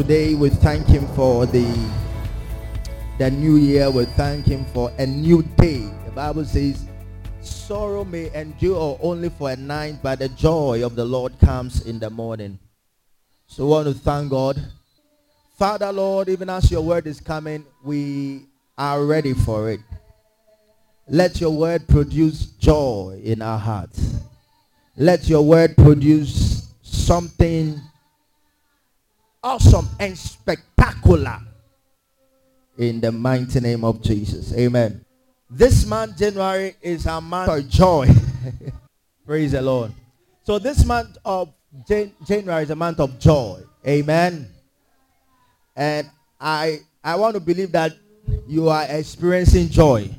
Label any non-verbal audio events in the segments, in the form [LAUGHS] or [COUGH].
Today we thank him for the the new year. We thank him for a new day. The Bible says, sorrow may endure only for a night, but the joy of the Lord comes in the morning. So we want to thank God. Father, Lord, even as your word is coming, we are ready for it. Let your word produce joy in our hearts. Let your word produce something awesome and spectacular in the mighty name of Jesus. Amen. This month, January, is a month of joy. [LAUGHS] Praise the Lord. So this month of Jan- January is a month of joy. Amen. And I I want to believe that you are experiencing joy.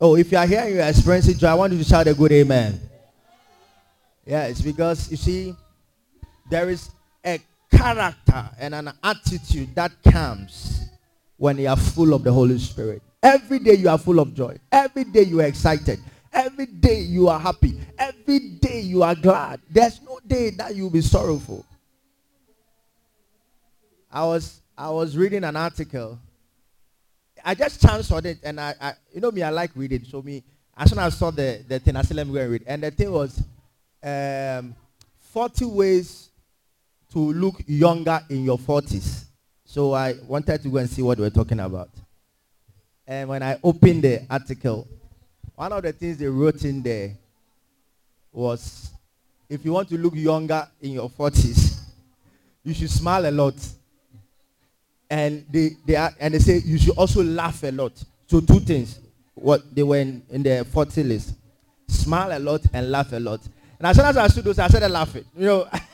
Oh, if you are here and you are experiencing joy, I want you to shout a good amen. Yeah, it's because you see, there is character and an attitude that comes when you are full of the Holy Spirit. Every day you are full of joy. Every day you are excited. Every day you are happy. Every day you are glad. There's no day that you'll be sorrowful. I was I was reading an article. I just chanced on it and I, I you know me, I like reading. So me as soon as I saw the, the thing, I said let me go and read. And the thing was um, 40 ways to look younger in your 40s. So I wanted to go and see what we were talking about. And when I opened the article, one of the things they wrote in there was if you want to look younger in your 40s, you should smile a lot. And they, they are, and they say you should also laugh a lot. So two things. What they were in, in the 40 list. Smile a lot and laugh a lot. And as soon as I stood those, I started laughing. You know, [LAUGHS]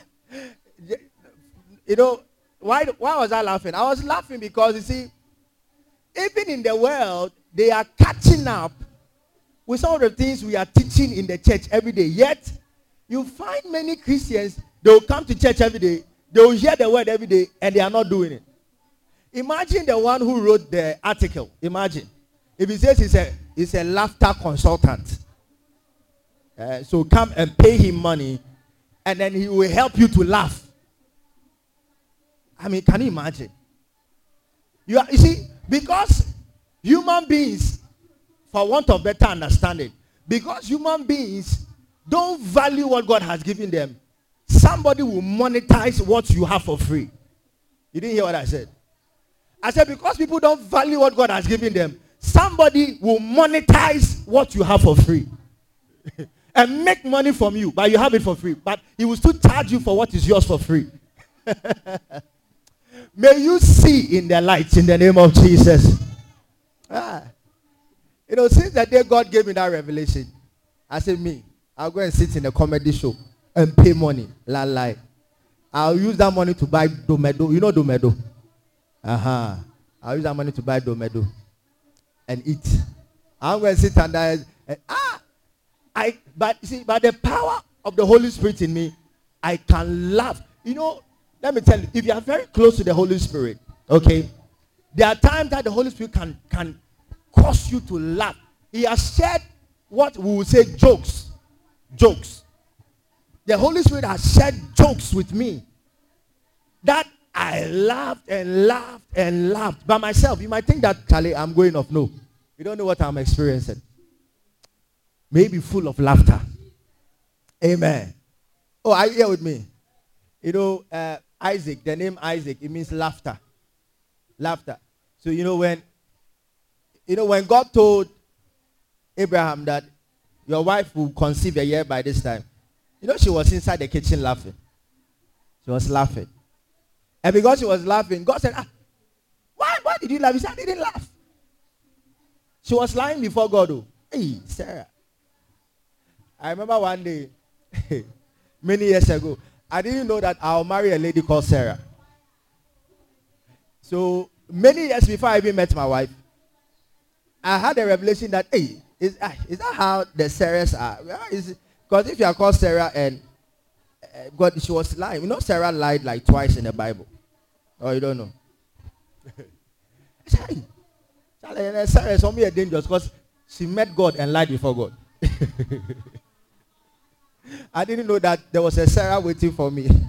you know, why, why was I laughing? I was laughing because, you see, even in the world, they are catching up with some of the things we are teaching in the church every day. Yet, you find many Christians, they will come to church every day, they will hear the word every day, and they are not doing it. Imagine the one who wrote the article. Imagine. If he says he's a, he's a laughter consultant. Uh, so come and pay him money, and then he will help you to laugh. I mean, can you imagine? You, are, you see, because human beings, for want of better understanding, because human beings don't value what God has given them, somebody will monetize what you have for free. You didn't hear what I said? I said because people don't value what God has given them, somebody will monetize what you have for free. [LAUGHS] and make money from you, but you have it for free. But he will still charge you for what is yours for free. [LAUGHS] May you see in the light in the name of Jesus. Ah. You know, since the day God gave me that revelation, I said, me, I'll go and sit in a comedy show and pay money. La la. I'll use that money to buy Domedo. You know Domedo? Uh-huh. I'll use that money to buy Domedo and eat. I'm going to sit under and, ah, I but see, by the power of the Holy Spirit in me, I can laugh. You know, let me tell you, if you are very close to the Holy Spirit, okay, there are times that the Holy Spirit can can cause you to laugh. He has shared what we would say jokes. Jokes. The Holy Spirit has shared jokes with me that I laughed and laughed and laughed by myself. You might think that, Charlie, I'm going off. No. You don't know what I'm experiencing. Maybe full of laughter. Amen. Oh, are you here with me? You know, uh, Isaac, the name Isaac, it means laughter. Laughter. So, you know, when, you know, when God told Abraham that your wife will conceive a year by this time, you know, she was inside the kitchen laughing. She was laughing. And because she was laughing, God said, ah, why, why did you laugh? He said, I didn't laugh. She was lying before God. Oh. Hey, Sarah. I remember one day, [LAUGHS] many years ago, I didn't know that I'll marry a lady called Sarah. So many years before I even met my wife, I had a revelation that hey, is, uh, is that how the Sarahs are? Because if you are called Sarah and uh, God, she was lying. You know, Sarah lied like twice in the Bible. Oh, you don't know. Sarah is only a dangerous because she met God and lied before God. [LAUGHS] I didn't know that there was a Sarah waiting for me. [LAUGHS]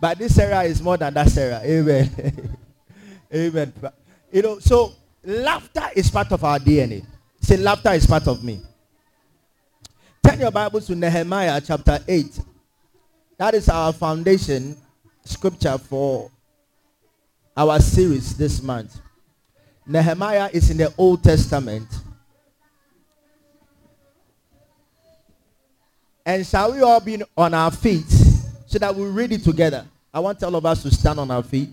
But this Sarah is more than that Sarah. Amen. [LAUGHS] Amen. You know, so laughter is part of our DNA. Say, laughter is part of me. Turn your Bibles to Nehemiah chapter 8. That is our foundation scripture for our series this month. Nehemiah is in the Old Testament. And shall we all be on our feet so that we read it together? I want all of us to stand on our feet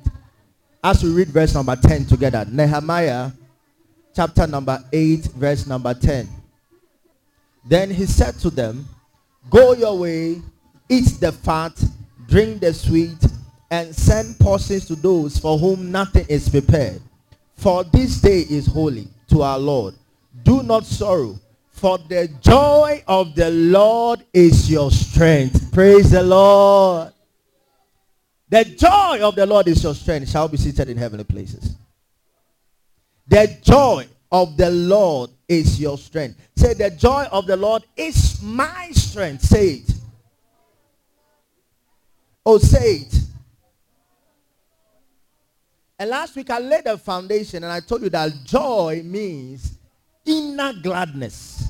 as we read verse number 10 together. Nehemiah chapter number 8, verse number 10. Then he said to them, Go your way, eat the fat, drink the sweet, and send portions to those for whom nothing is prepared. For this day is holy to our Lord. Do not sorrow, for the joy of the Lord is your strength. Praise the Lord. The joy of the Lord is your strength. Shall be seated in heavenly places. The joy of the Lord is your strength. Say, the joy of the Lord is my strength. Say it. Oh, say it. And last week I laid a foundation and I told you that joy means inner gladness.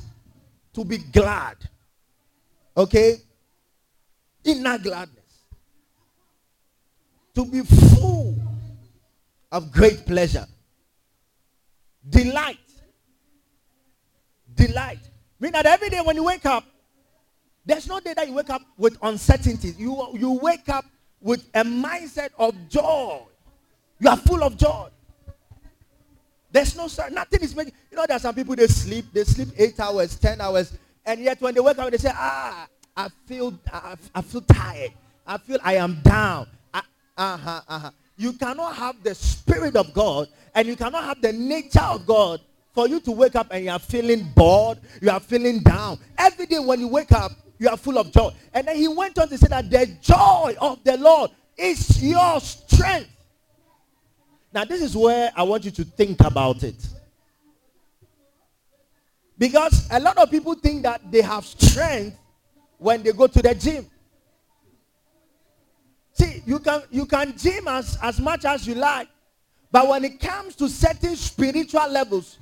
To be glad. Okay? Inner gladness. To be full of great pleasure. Delight. Delight. Mean that every day when you wake up, there's no day that you wake up with uncertainties. You, you wake up with a mindset of joy. You are full of joy. There's no nothing is making. You know, there are some people they sleep, they sleep eight hours, ten hours, and yet when they wake up, they say, "Ah, I feel, I, I feel tired. I feel I am down." Uh huh, uh huh. You cannot have the spirit of God, and you cannot have the nature of God for you to wake up and you are feeling bored, you are feeling down. Every day when you wake up, you are full of joy. And then he went on to say that the joy of the Lord is your strength. Now, this is where I want you to think about it. Because a lot of people think that they have strength when they go to the gym. See, you can you can gym as, as much as you like, but when it comes to certain spiritual levels,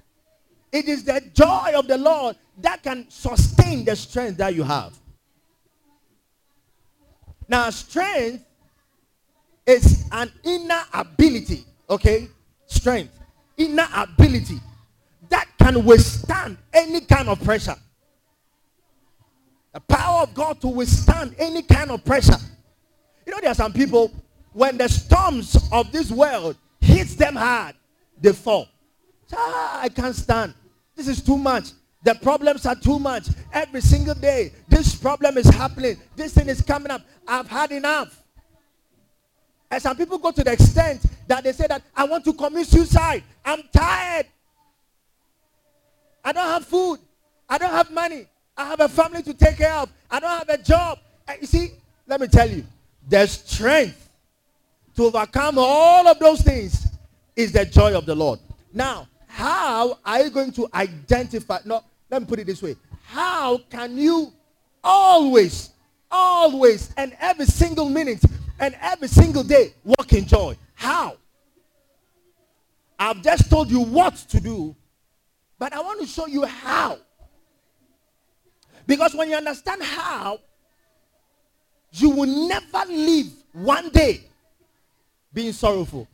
it is the joy of the Lord that can sustain the strength that you have. Now, strength is an inner ability okay, strength, inner ability that can withstand any kind of pressure. The power of God to withstand any kind of pressure. You know, there are some people, when the storms of this world hits them hard, they fall. Ah, I can't stand. This is too much. The problems are too much. Every single day, this problem is happening. This thing is coming up. I've had enough. And some people go to the extent that they say that I want to commit suicide. I'm tired. I don't have food. I don't have money. I have a family to take care of. I don't have a job. You see, let me tell you, the strength to overcome all of those things is the joy of the Lord. Now, how are you going to identify? No, let me put it this way. How can you always, always, and every single minute and every single day walk in joy. How? I've just told you what to do, but I want to show you how. Because when you understand how, you will never live one day being sorrowful.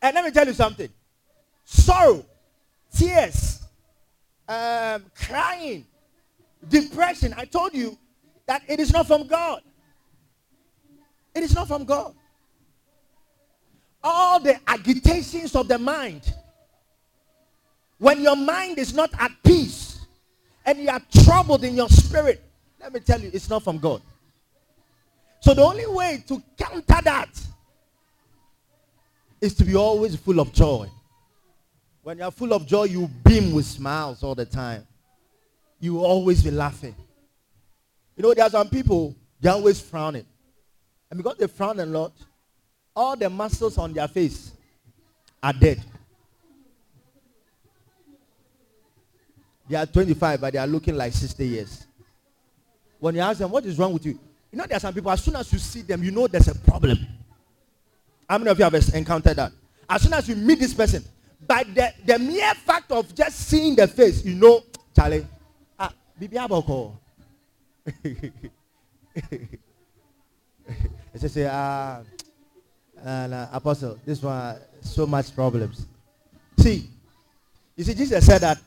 And let me tell you something. Sorrow, tears, um, crying, depression. I told you that it is not from God. It is not from God. All the agitations of the mind. When your mind is not at peace and you are troubled in your spirit, let me tell you, it's not from God. So the only way to counter that is to be always full of joy. When you're full of joy, you beam with smiles all the time. You will always be laughing. You know, there are some people, they're always frowning. And because they frown a lot, all the muscles on their face are dead. They are 25, but they are looking like 60 years. When you ask them, what is wrong with you? You know, there are some people, as soon as you see them, you know there's a problem. How many of you have encountered that? As soon as you meet this person, by the, the mere fact of just seeing the face, you know, Charlie, ah, Bibi Aboko. [LAUGHS] They say, ah, uh, Apostle, this one, so much problems. See, you see, Jesus said that,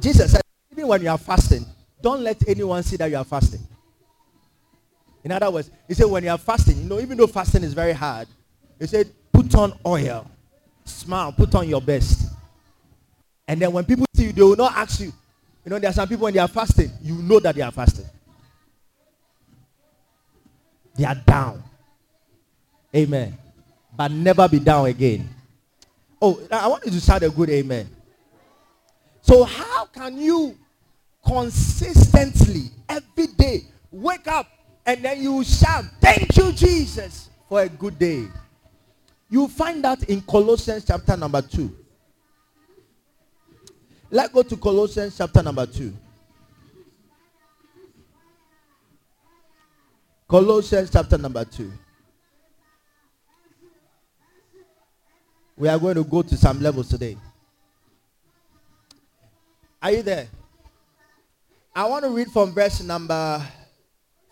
Jesus said, even when you are fasting, don't let anyone see that you are fasting. In other words, he said when you are fasting, you know, even though fasting is very hard, he said, put on oil, smile, put on your best. And then when people see you, they will not ask you. You know, there are some people when they are fasting, you know that they are fasting. They are down. Amen. But never be down again. Oh, I want you to shout a good amen. So how can you consistently every day wake up and then you shout, thank you Jesus for a good day. You find that in Colossians chapter number 2. Let's go to Colossians chapter number 2. Colossians chapter number 2. We are going to go to some levels today. Are you there? I want to read from verse number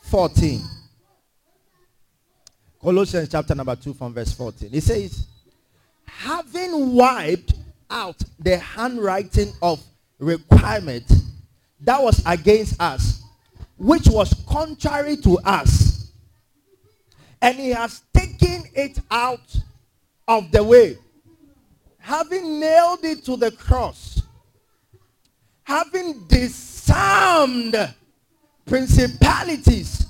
14. Colossians chapter number 2 from verse 14. It says, having wiped out the handwriting of requirement that was against us, which was contrary to us, and he has taken it out of the way, having nailed it to the cross, having disarmed principalities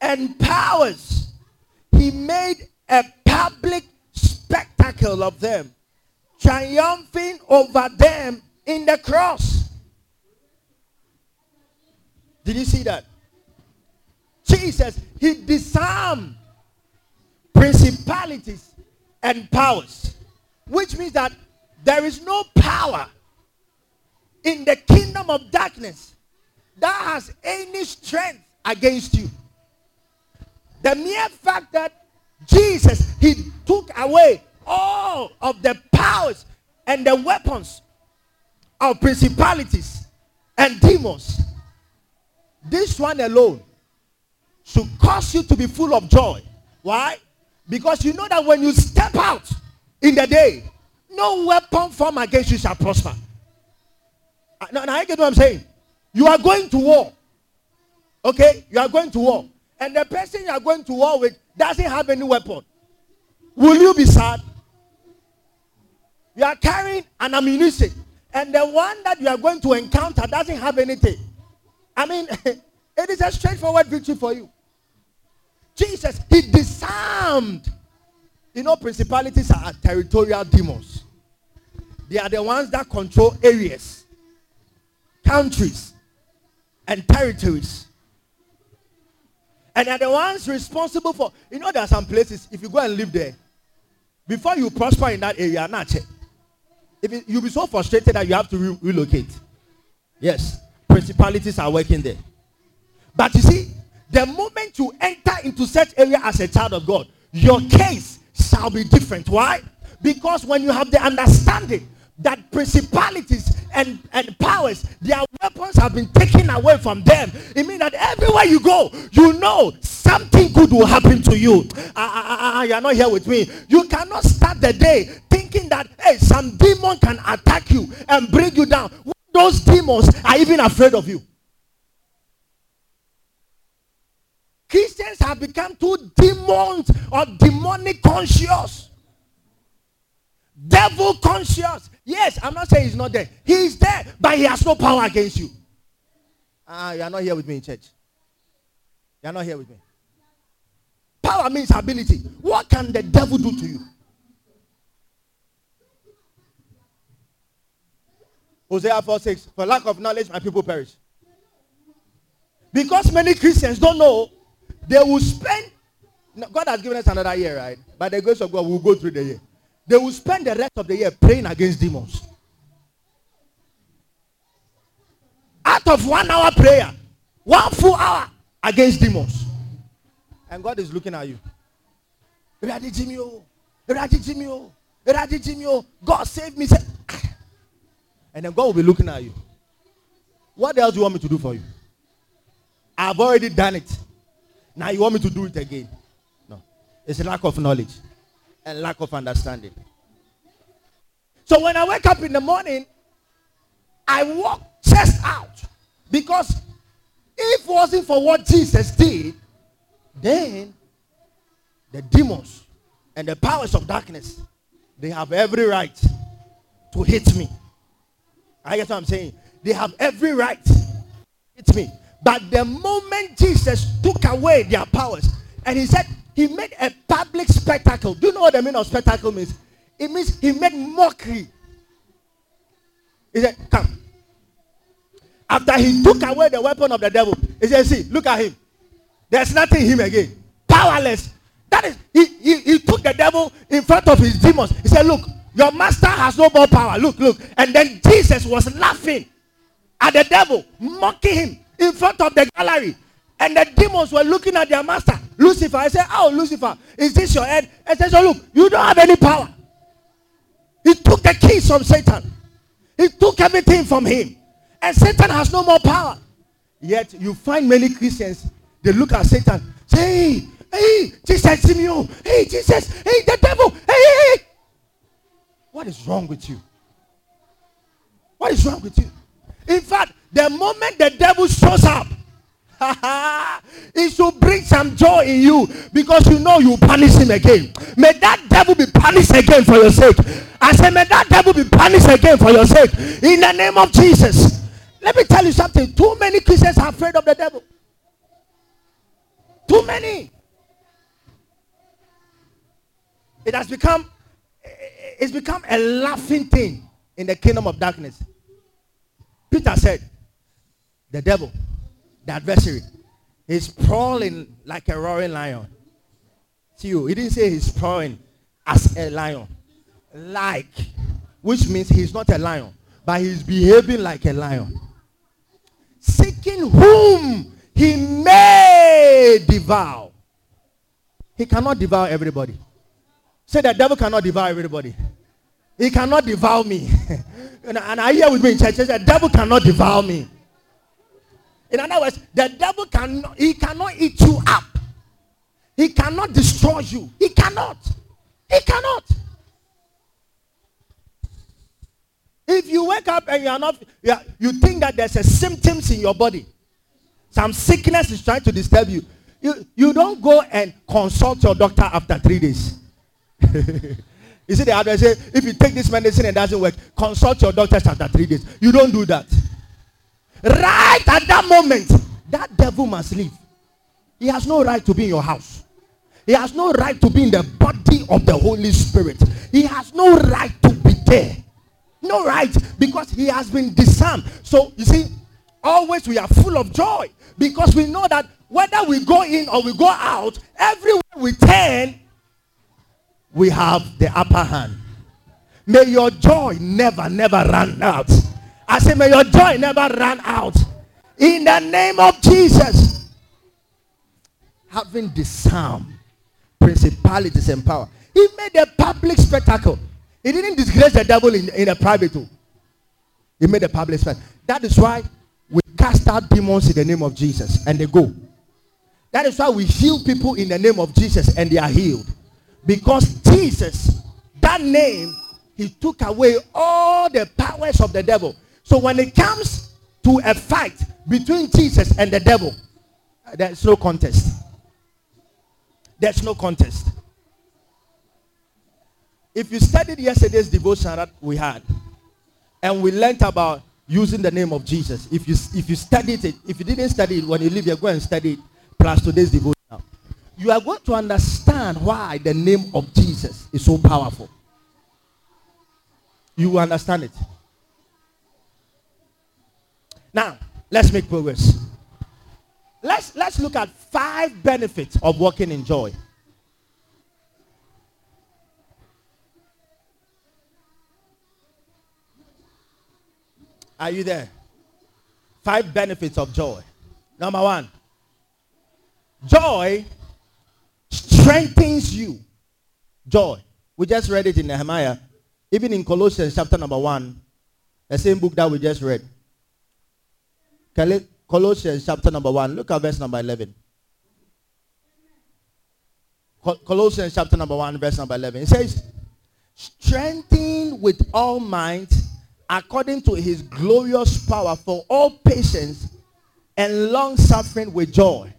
and powers. He made a public spectacle of them, triumphing over them in the cross. Did you see that? Jesus, he disarmed principalities and powers, which means that there is no power in the kingdom of darkness that has any strength against you. The mere fact that Jesus, he took away all of the powers and the weapons of principalities and demons. This one alone should cause you to be full of joy. Why? Because you know that when you step out in the day, no weapon formed against you shall prosper. Ah, now, now I get what I'm saying. You are going to war. Okay? You are going to war and the person you are going to war with doesn't have any weapon, will you be sad? You are carrying an ammunition, and the one that you are going to encounter doesn't have anything. I mean, [LAUGHS] it is a straightforward victory for you. Jesus, he disarmed. You know, principalities are territorial demons. They are the ones that control areas, countries, and territories. And they are the ones responsible for, you know, there are some places, if you go and live there, before you prosper in that area, not check. If it, you'll be so frustrated that you have to re- relocate. Yes, principalities are working there. But you see, the moment you enter into such area as a child of God, your case shall be different. Why? Because when you have the understanding that principalities and, and powers, their weapons have been taken away from them. It means that everywhere you go, you know something good will happen to you. Uh, uh, uh, you're not here with me. You cannot start the day thinking that, hey, some demon can attack you and bring you down. Those demons are even afraid of you. Christians have become too demons or demonic conscious. Devil conscious. Yes, I'm not saying he's not there. He's there, but he has no power against you. Ah, uh, you are not here with me in church. You are not here with me. Power means ability. What can the devil do to you? Hosea 4 6. For lack of knowledge, my people perish. Because many Christians don't know they will spend. God has given us another year, right? By the grace of God, we'll go through the year. They will spend the rest of the year praying against demons. Out of one hour prayer, one full hour against demons. And God is looking at you. Oh. Oh. Oh. God save me. Ah. And then God will be looking at you. What else do you want me to do for you? I've already done it. Now you want me to do it again? No. It's a lack of knowledge and lack of understanding. So when I wake up in the morning, I walk chest out. Because if it wasn't for what Jesus did, then the demons and the powers of darkness, they have every right to hit me. I guess what I'm saying. They have every right to hit me. But the moment Jesus took away their powers, and he said he made a public spectacle. Do you know what the meaning of spectacle means? It means he made mockery. He said, Come. After he took away the weapon of the devil, he said, See, look at him. There's nothing him again. Powerless. That is, he, he, he took the devil in front of his demons. He said, Look, your master has no more power. Look, look. And then Jesus was laughing at the devil, mocking him in front of the gallery. And the demons were looking at their master, Lucifer. I said, Oh, Lucifer, is this your head? I said, So look, you don't have any power. He took the keys from Satan, he took everything from him. And Satan has no more power. Yet you find many Christians, they look at Satan, say, Hey, hey, Jesus, Simeon, hey, Jesus, hey, the devil, hey, hey, hey. What is wrong with you? What is wrong with you? In fact, the moment the devil shows up, [LAUGHS] it should bring some joy in you because you know you punish him again. May that devil be punished again for your sake. I say, may that devil be punished again for your sake. In the name of Jesus. Let me tell you something. Too many Christians are afraid of the devil. Too many. It has become it's become a laughing thing in the kingdom of darkness. Peter said, the devil, the adversary, is prowling like a roaring lion. See you. He didn't say he's prowling as a lion. Like, which means he's not a lion, but he's behaving like a lion. Seeking whom he may devour. He cannot devour everybody. Say the devil cannot devour everybody. He cannot devour me. [LAUGHS] and, I hear with me in church, the devil cannot devour me. In other words, the devil cannot, he cannot eat you up. He cannot destroy you. He cannot. He cannot. If you wake up and you are not, you, are, you think that there's a symptoms in your body, some sickness is trying to disturb you, you, you don't go and consult your doctor after three days. [LAUGHS] you see the advice say, if you take this medicine and it doesn't work, consult your doctor after three days. You don't do that. Right at that moment, that devil must leave. He has no right to be in your house. He has no right to be in the body of the Holy Spirit. He has no right to be there. No right because he has been disarmed. So you see, always we are full of joy because we know that whether we go in or we go out, everywhere we turn, we have the upper hand. May your joy never, never run out. I say, may your joy never run out. In the name of Jesus. Having disarmed principalities and power. He made a public spectacle. He didn't disgrace the devil in, in a private too. He made a public spectacle. That is why we cast out demons in the name of Jesus and they go. That is why we heal people in the name of Jesus and they are healed. Because Jesus, that name, he took away all the powers of the devil. So when it comes to a fight between Jesus and the devil, uh, there's no contest. There's no contest. If you studied yesterday's devotion that we had, and we learned about using the name of Jesus, if you if you studied it, if you didn't study it when you leave here, go and study it plus today's devotion. You are going to understand why the name of Jesus is so powerful. You will understand it. Now, let's make progress. Let's let's look at five benefits of walking in joy. Are you there? Five benefits of joy. Number one, joy strengthens you. Joy. We just read it in Nehemiah. Even in Colossians chapter number one, the same book that we just read. Colossians chapter number one. Look at verse number 11. Colossians chapter number one, verse number 11. It says, strengthen with all might according to his glorious power for all patience and long suffering with joy.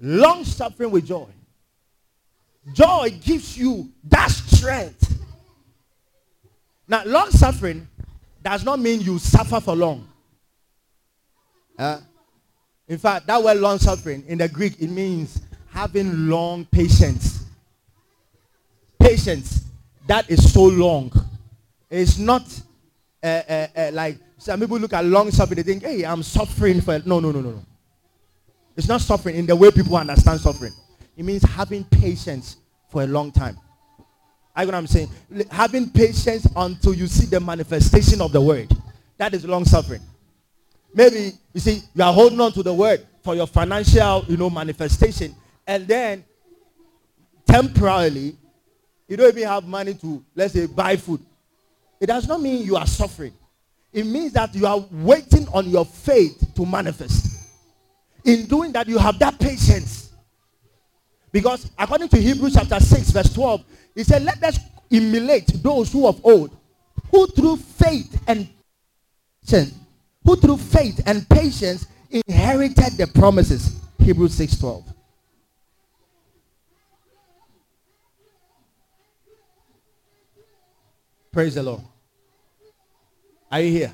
Long suffering with joy. Joy gives you that strength. Now, long suffering does not mean you suffer for long. Uh, in fact, that word long suffering in the Greek, it means having long patience. Patience that is so long. It's not uh, uh, uh, like some people look at long suffering, they think, hey, I'm suffering for. No, no, no, no, no. It's not suffering in the way people understand suffering. It means having patience for a long time. I know what I'm saying? Having patience until you see the manifestation of the word. That is long suffering. Maybe, you see, you are holding on to the word for your financial, you know, manifestation. And then, temporarily, you don't even have money to, let's say, buy food. It does not mean you are suffering. It means that you are waiting on your faith to manifest. In doing that, you have that patience. Because according to Hebrews chapter 6, verse 12, he said, Let us emulate those who of old, who through faith and who through faith and patience inherited the promises. Hebrews 6 12. Praise the Lord. Are you here?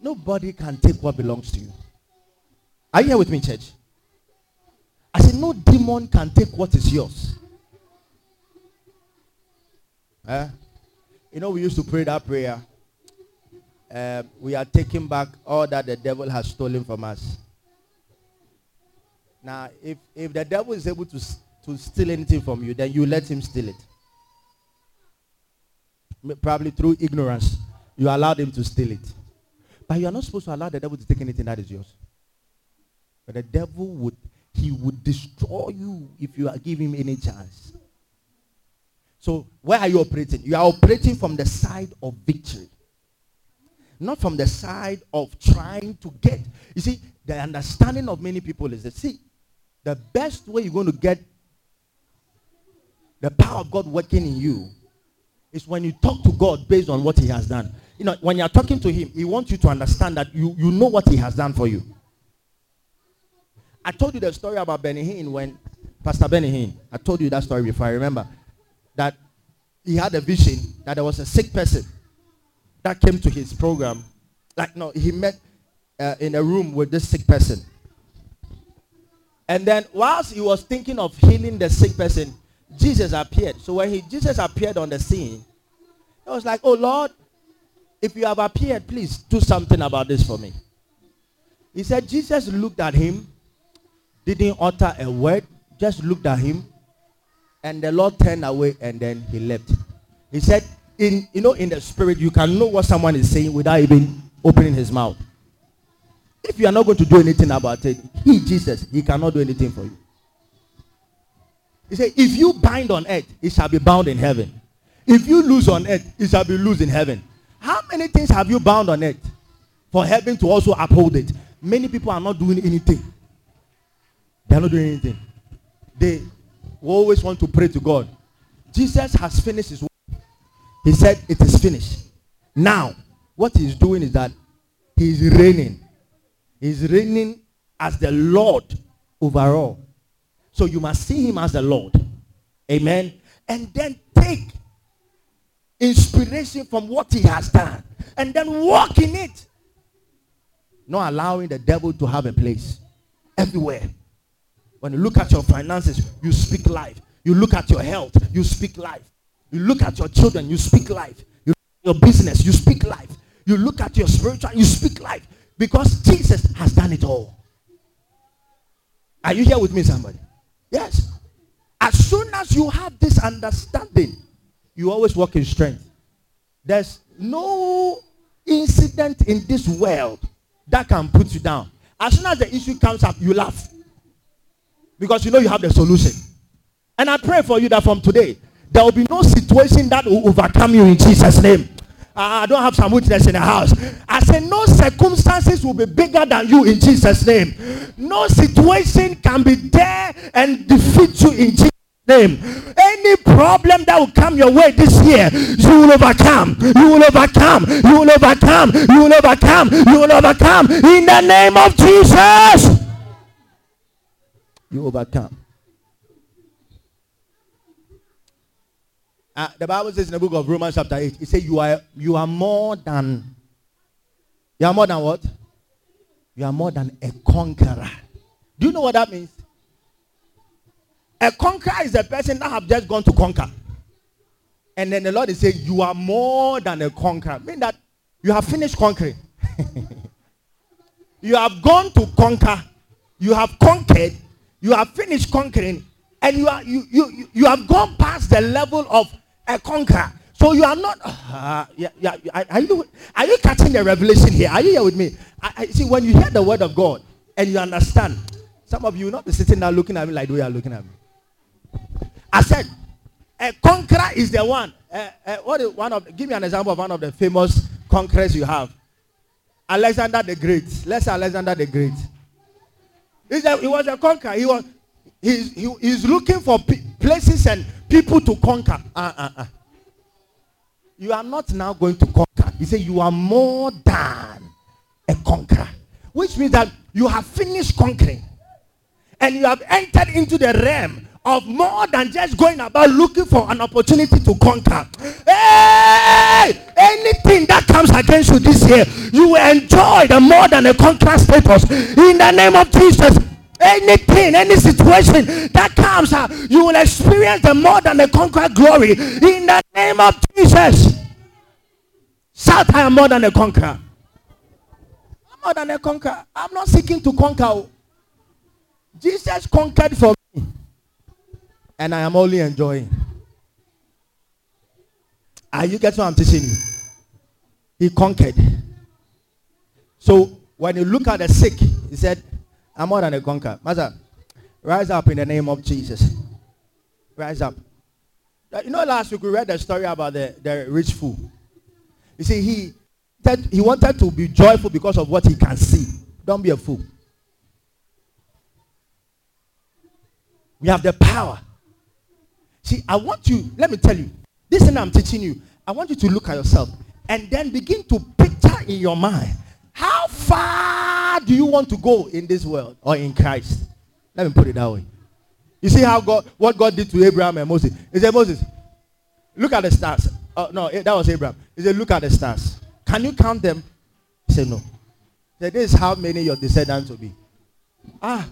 Nobody can take what belongs to you. Are you here with me, church? I said, no demon can take what is yours. Eh? You know, we used to pray that prayer. Uh, we are taking back all that the devil has stolen from us. Now, if, if the devil is able to, to steal anything from you, then you let him steal it. Probably through ignorance. You allowed him to steal it. But you are not supposed to allow the devil to take anything that is yours. But the devil would, he would destroy you if you are giving him any chance. So where are you operating? You are operating from the side of victory. Not from the side of trying to get. You see, the understanding of many people is that, see, the best way you're going to get the power of God working in you is when you talk to God based on what he has done. You know, when you're talking to him, he wants you to understand that you, you know what he has done for you. I told you the story about Benny Hinn when Pastor Benny Hinn. I told you that story before, I remember that he had a vision that there was a sick person that came to his program. Like, no, he met uh, in a room with this sick person. And then whilst he was thinking of healing the sick person, Jesus appeared. So when he, Jesus appeared on the scene, he was like, oh Lord, if you have appeared, please do something about this for me. He said Jesus looked at him, didn't utter a word, just looked at him, and the Lord turned away and then he left. He said, in you know, in the spirit, you can know what someone is saying without even opening his mouth. If you are not going to do anything about it, he, Jesus, he cannot do anything for you. He said, if you bind on earth, it shall be bound in heaven. If you lose on earth, it shall be loose in heaven. How many things have you bound on earth for heaven to also uphold it? Many people are not doing anything. They are not doing anything. They we always want to pray to God. Jesus has finished his work. He said it is finished. Now, what he's doing is that he's reigning. He's reigning as the Lord over all. So you must see him as the Lord. Amen. And then take inspiration from what he has done. And then walk in it. Not allowing the devil to have a place everywhere. When you look at your finances, you speak life. You look at your health, you speak life. You look at your children, you speak life. You your business, you speak life. You look at your spiritual, you speak life. Because Jesus has done it all. Are you here with me, somebody? Yes. As soon as you have this understanding, you always walk in strength. There's no incident in this world that can put you down. As soon as the issue comes up, you laugh. Because you know you have the solution. And I pray for you that from today, there will be no situation that will overcome you in Jesus' name. I don't have some witness in the house. I say no circumstances will be bigger than you in Jesus' name. No situation can be there and defeat you in Jesus' name. Any problem that will come your way this year, you will overcome. You will overcome. You will overcome. You will overcome. You will overcome. In the name of Jesus. You overcome. Uh, the Bible says in the book of Romans chapter 8, it says you are you are more than you are more than what? You are more than a conqueror. Do you know what that means? A conqueror is a person that have just gone to conquer. And then the Lord is saying, You are more than a conqueror. Mean that you have finished conquering. [LAUGHS] you have gone to conquer. You have conquered. You have finished conquering. And you are you you you have gone past the level of a conqueror. So you are not. Uh, yeah, yeah, are you are you catching the revelation here? Are you here with me? I, I, see when you hear the word of God and you understand. Some of you not be sitting there looking at me like the way you are looking at me. I said, a conqueror is the one. Uh, uh, what is one of? Give me an example of one of the famous conquerors you have. Alexander the Great. Let's say Alexander the Great. He's a, he was a conqueror. He was he's, he, he's looking for places and people to conquer. Uh, uh, uh. You are not now going to conquer. He said you are more than a conqueror. Which means that you have finished conquering. And you have entered into the realm of more than just going about looking for an opportunity to conquer. Hey! Anything that comes against you this year, you will enjoy the more than a conqueror status. In the name of Jesus, anything, any situation that comes, uh, you will experience the more than a conqueror glory in the name of Jesus. Shout, I am more than a conqueror. I'm more than a conqueror. I'm not seeking to conquer. Jesus conquered for me, and I am only enjoying. Are you getting what I'm teaching you? He conquered. So when you look at the sick, he said, I'm more than a conqueror. Master, rise up in the name of Jesus. Rise up. You know, last week we read the story about the, the rich fool. You see, he he wanted to be joyful because of what he can see. Don't be a fool. We have the power. See, I want you, let me tell you, this thing I'm teaching you, I want you to look at yourself and then begin to picture in your mind how far do you want to go in this world or in Christ? Let me put it that way. You see how God, what God did to Abraham and Moses. He said, Moses, look at the stars. Oh, no, eh, that was Abraham. He said, look at the stars. Can you count them? He said, no. He said, this is how many your descendants will be. Ah.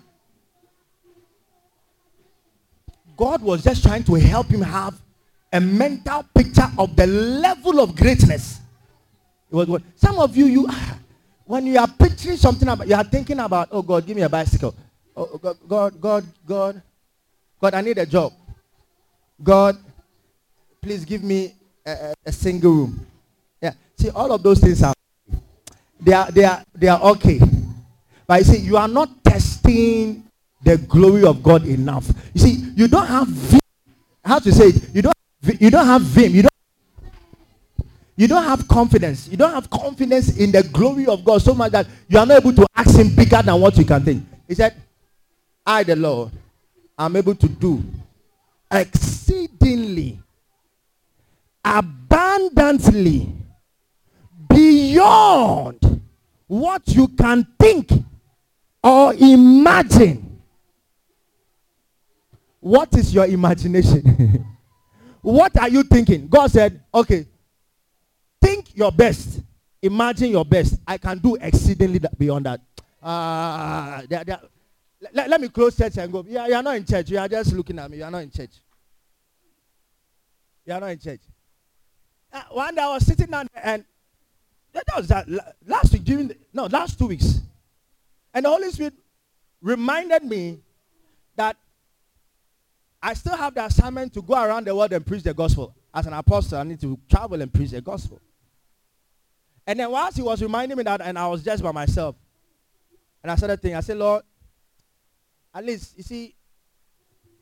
God was just trying to help him have a mental picture of the level of greatness. It was, what some of you, you, ah, when you are picturing something about, you are thinking about, oh God, give me a bicycle. Oh God, God, God, God, God, I need a job. God, please give me a, a, a single room. Yeah. See, all of those things are they are they are they are okay. But you see, you are not testing the glory of God enough. You see, you don't have how to say it. You don't you don't have vim. You don't you don't have confidence. You don't have confidence in the glory of God so much that you are not able to ask him bigger than what you can think. He said, I, the Lord, am able to do exceedingly, abundantly, beyond what you can think or imagine. What is your imagination? [LAUGHS] what are you thinking? God said, okay, Think your best. Imagine your best. I can do exceedingly beyond that. Uh, they, they, let, let me close church and go. Yeah, you are not in church. You are just looking at me. You are not in church. You are not in church. Uh, one day I was sitting down and that was that last week during the, no last two weeks, and the Holy Spirit reminded me that I still have the assignment to go around the world and preach the gospel. As an apostle, I need to travel and preach the gospel. And then whilst he was reminding me that, and I was just by myself, and I started thinking, I said, Lord, at least, you see,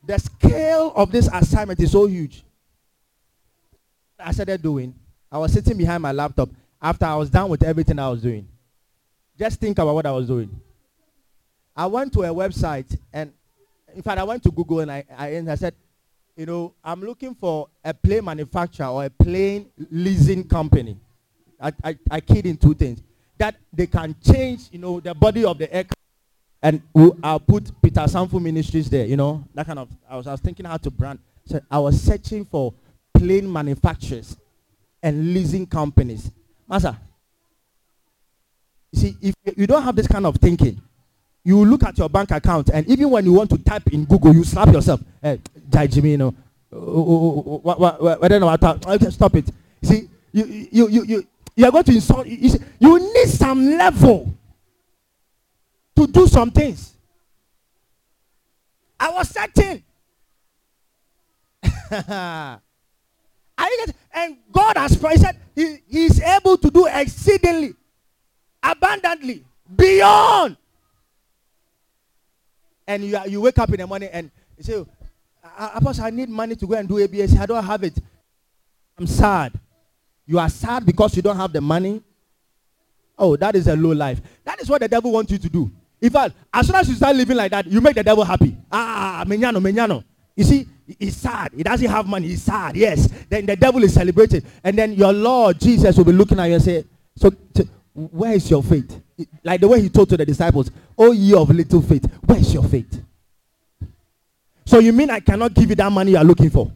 the scale of this assignment is so huge. I started doing. I was sitting behind my laptop after I was done with everything I was doing. Just think about what I was doing. I went to a website and in fact I went to Google and I, I, and I said, you know, I'm looking for a plane manufacturer or a plane leasing company. I, I, I keyed in two things. That they can change, you know, the body of the aircraft and I'll put Peter Sanfo Ministries there, you know, that kind of, I was, I was thinking how to brand. So I was searching for plane manufacturers and leasing companies. Master, you see, if you don't have this kind of thinking, you look at your bank account and even when you want to type in Google, you slap yourself. Hey, eh, Jimmy, you know, what, what, what, okay, stop it. See, you, you, you, you, you are going to insult, you, you need some level to do some things. I was searching. [LAUGHS] and God has said he, he is able to do exceedingly, abundantly, beyond. And you, you wake up in the morning and you say, Apostle, I need money to go and do ABS. I don't have it. I'm sad. You are sad because you don't have the money. Oh, that is a low life. That is what the devil wants you to do. In fact, as soon as you start living like that, you make the devil happy. Ah, menyano, menyano. You see, he's sad. He doesn't have money. He's sad. Yes. Then the devil is celebrating. And then your Lord Jesus will be looking at you and say, so, so where is your faith? Like the way he told to the disciples, Oh, ye of little faith, where is your faith? So you mean I cannot give you that money you are looking for?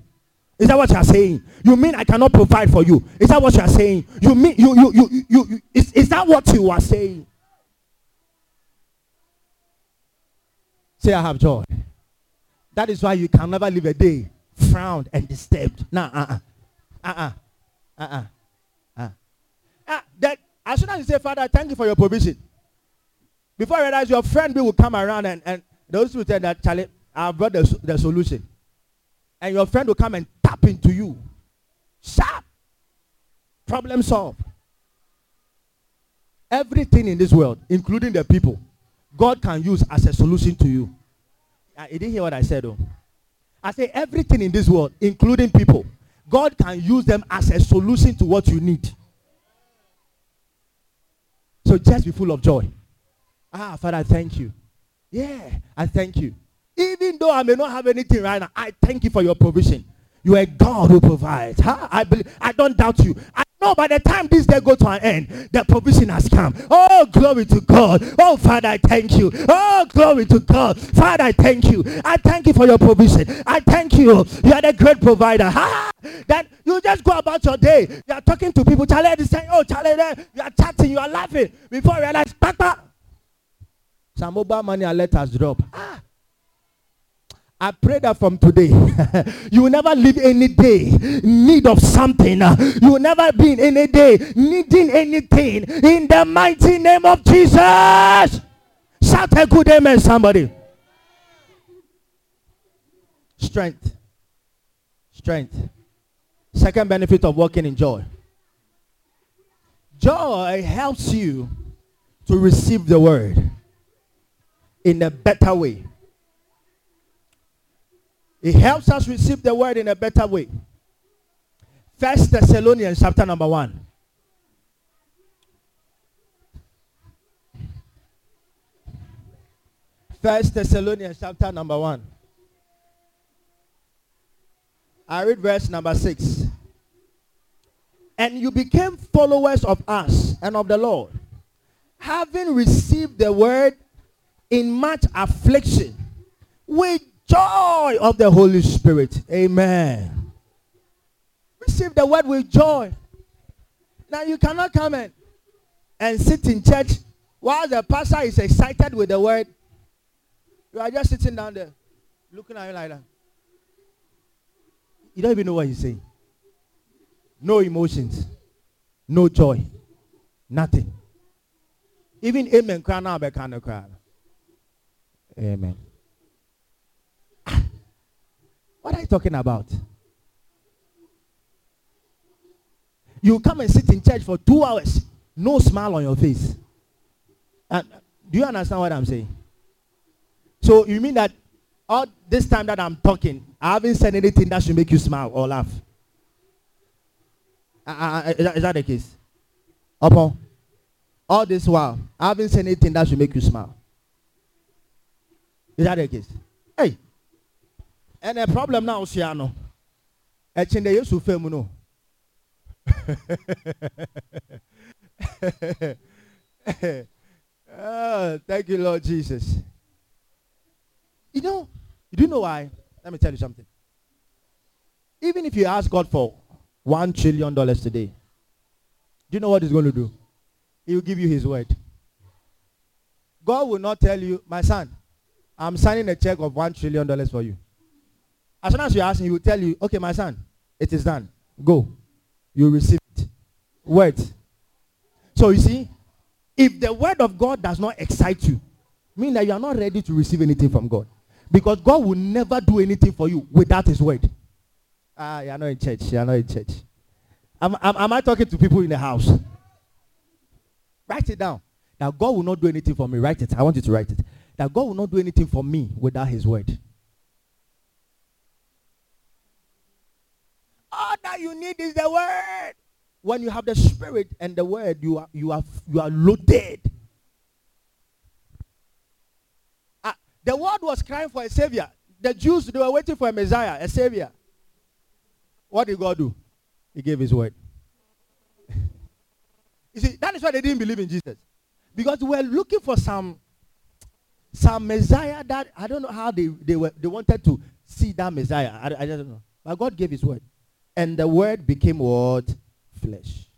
Is that what you are saying? You mean I cannot provide for you? Is that what you are saying? You mean you you you you, you is, is that what you are saying? Say, I have joy. That is why you can never live a day frowned and disturbed. Nah, uh-uh. Uh-uh. Uh-uh. Uh. Ah, that as soon as you say, Father, thank you for your provision. Before you realize your friend will come around and, and those will tell that, Charlie, I brought the, the solution. And your friend will come and tap into you. Sharp. Problem solved. Everything in this world, including the people, God can use as a solution to you. Ah, I didn't hear what I said though. I say everything in this world, including people, God can use them as a solution to what you need. Just be full of joy. Ah, Father, thank you. Yeah, I thank you. Even though I may not have anything right now, I thank you for your provision. You are a God who provides. Huh? I believe. I don't doubt you. I know by the time this day goes to an end, the provision has come. Oh, glory to God. Oh, Father, I thank you. Oh, glory to God. Father, I thank you. I thank you for your provision. I thank you. You are the great provider. Ha! That you just go about your day. You are talking to people. Charlie is saying, Oh, Charlie, you are chatting, you are laughing. Before you realize, Papa, some mobile money alert has dropped. Ah, I pray that from today, [LAUGHS] you will never live any day need of something. You will never be in any day needing anything. In the mighty name of Jesus. Shout a good amen, somebody. Strength. Strength. Second benefit of walking in joy. Joy helps you to receive the word in a better way. It helps us receive the word in a better way. First Thessalonians chapter number one. First Thessalonians chapter number one. I read verse number six. And you became followers of us and of the Lord, having received the word in much affliction, with joy of the Holy Spirit. Amen. Receive the word with joy. Now you cannot come in and sit in church while the pastor is excited with the word. You are just sitting down there looking at you like that. You don't even know what he's saying. no emotions, no joy, nothing. Even amen. Amen. What are you talking about? You come and sit in church for two hours, no smile on your face. And do you understand what I'm saying? So you mean that all this time that I'm talking, I haven't said anything that should make you smile or laugh? Uh, uh, uh is, that, is that the case? Upon all this while, I haven't said anything that should make you smile. Is that the case? Hey, and the problem now, Siano. Echinde Yesu femu no. oh, [LAUGHS] thank you, Lord Jesus. You know, you do know why? Let me tell you something. Even if you ask God for one trillion dollars today, do you know what He's going to do? He will give you His word. God will not tell you, my son, I'm signing a check of one trillion dollars for you. As soon as you ask him, he will tell you, okay, my son, it is done. Go. You receive it. Word. So you see, if the word of God does not excite you, mean that you are not ready to receive anything from God. Because God will never do anything for you without his word. Ah, you are not in church. You are not in church. Am, am, am I talking to people in the house? Write it down. Now God will not do anything for me. Write it. I want you to write it. That God will not do anything for me without his word. All that you need is the word. When you have the spirit and the word, you are you are you are loaded. Uh, the world was crying for a savior. The Jews they were waiting for a Messiah, a savior. What did God do? He gave his word. [LAUGHS] you see, that is why they didn't believe in Jesus. Because we were looking for some some Messiah that I don't know how they, they were they wanted to see that Messiah. I, I don't know. But God gave his word. And the word became what? Flesh.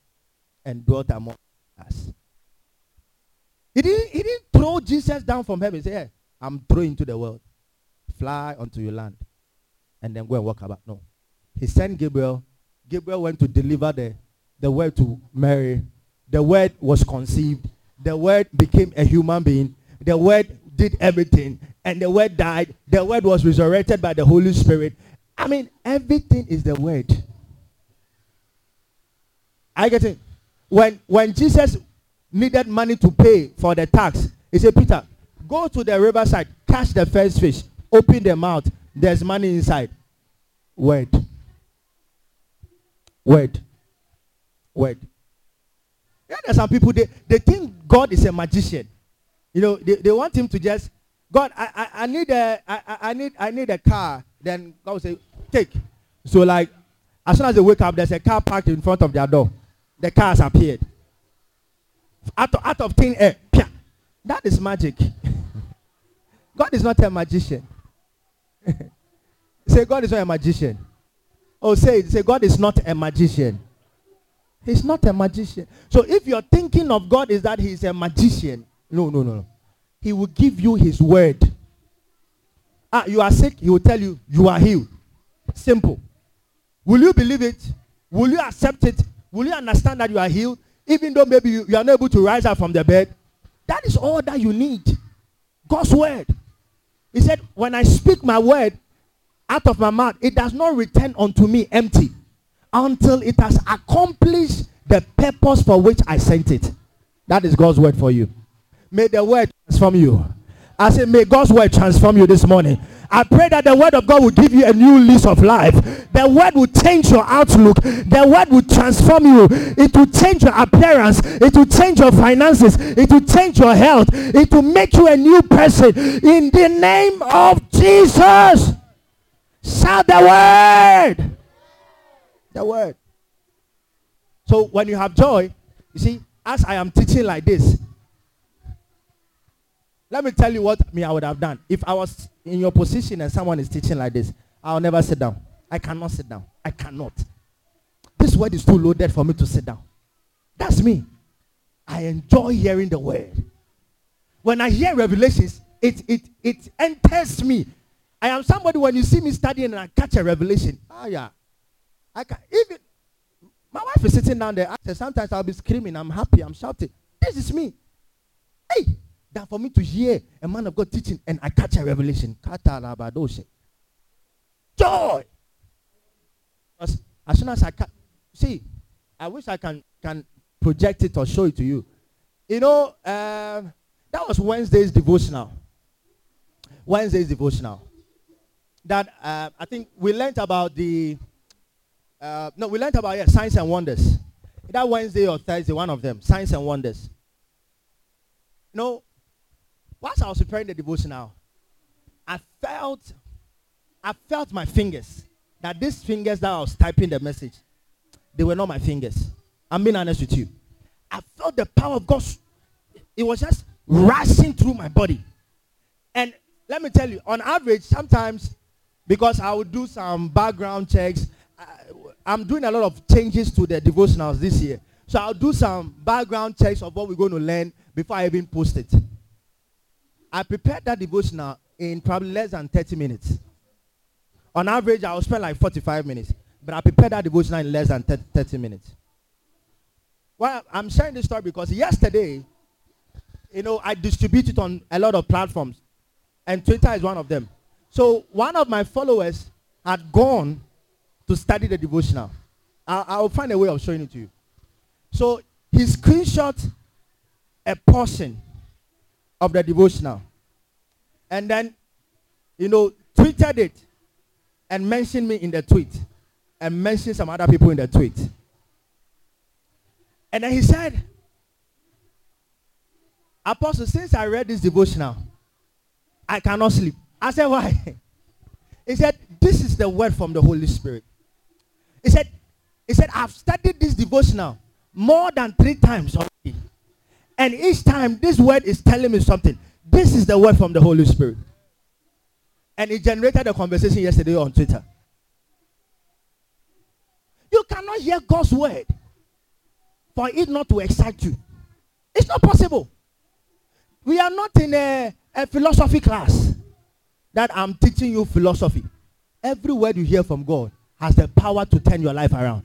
And dwelt among us. He didn't, he didn't throw Jesus down from heaven. Say, hey, I'm throwing into the world. Fly onto your land. And then go and walk about. No. He sent Gabriel. Gabriel went to deliver the, the word to Mary. The word was conceived. The word became a human being. The word did everything. And the word died. The word was resurrected by the Holy Spirit. I mean, everything is the word. I get it. When when Jesus needed money to pay for the tax, he said, Peter, go to the riverside, catch the first fish, open the mouth. There's money inside. Word. Word. Word. Yeah, there's some people they, they think God is a magician. You know, they, they want him to just God, I, I, I need a I, I need I need a car. Then God will say, take. So like as soon as they wake up, there's a car parked in front of their door. The car has appeared. Out of, out of thin air. That is magic. [LAUGHS] God is not a magician. [LAUGHS] say God is not a magician. Oh, say Say God is not a magician. He's not a magician. So if you're thinking of God is that he's a magician, no, no, no, no. He will give you his word. Ah, you are sick, he will tell you you are healed. Simple. Will you believe it? Will you accept it? Will you understand that you are healed? Even though maybe you, you are not able to rise up from the bed. That is all that you need. God's word. He said, When I speak my word out of my mouth, it does not return unto me empty until it has accomplished the purpose for which I sent it. That is God's word for you. May the word transform you. I say, may God's word transform you this morning. I pray that the word of God will give you a new lease of life. The word will change your outlook. The word will transform you. It will change your appearance. It will change your finances. It will change your health. It will make you a new person. In the name of Jesus. Shout the word. The word. So when you have joy, you see, as I am teaching like this, let me tell you what me I would have done. If I was in your position and someone is teaching like this, I'll never sit down. I cannot sit down. I cannot. This word is too loaded for me to sit down. That's me. I enjoy hearing the word. When I hear revelations, it it it enters me. I am somebody when you see me studying and I catch a revelation. Ah yeah. I can even My wife is sitting down there. I said, sometimes I'll be screaming. I'm happy. I'm shouting. This is me. Hey, that for me to hear a man of God teaching and I catch a revelation. Joy. As, as soon as I can see, I wish I can can project it or show it to you. You know, um, that was Wednesday's devotional. Wednesday's devotional. That uh, I think we learned about the. Uh, no, we learned about yeah, signs and wonders. That Wednesday or Thursday, one of them, signs and wonders. You know, whilst I was preparing the devotional, I felt, I felt my fingers. That these fingers that I was typing the message, they were not my fingers. I'm being honest with you. I felt the power of God. It was just rushing through my body. And let me tell you, on average, sometimes because I would do some background checks, I, am doing a lot of changes to the devotionals this year. So I'll do some background checks of what we're going to learn before I even post it. I prepared that devotional in probably less than 30 minutes. On average, I'll spend like 45 minutes. But I prepared that devotional in less than 30 minutes. Well, I'm sharing this story because yesterday, you know, I distributed on a lot of platforms, and Twitter is one of them. So one of my followers had gone to study the devotional. I'll, I'll find a way of showing it to you. So he screenshot a portion of the devotional, and then, you know, tweeted it and mentioned me in the tweet, and mentioned some other people in the tweet. And then he said, Apostle, since I read this devotional, I cannot sleep. I said, why? He said, this is the word from the Holy Spirit. He said, he said, I've studied this devotional more than three times already. And each time this word is telling me something. This is the word from the Holy Spirit. And it generated a conversation yesterday on Twitter. You cannot hear God's word for it not to excite you. It's not possible. We are not in a, a philosophy class that I'm teaching you philosophy. Every word you hear from God has the power to turn your life around.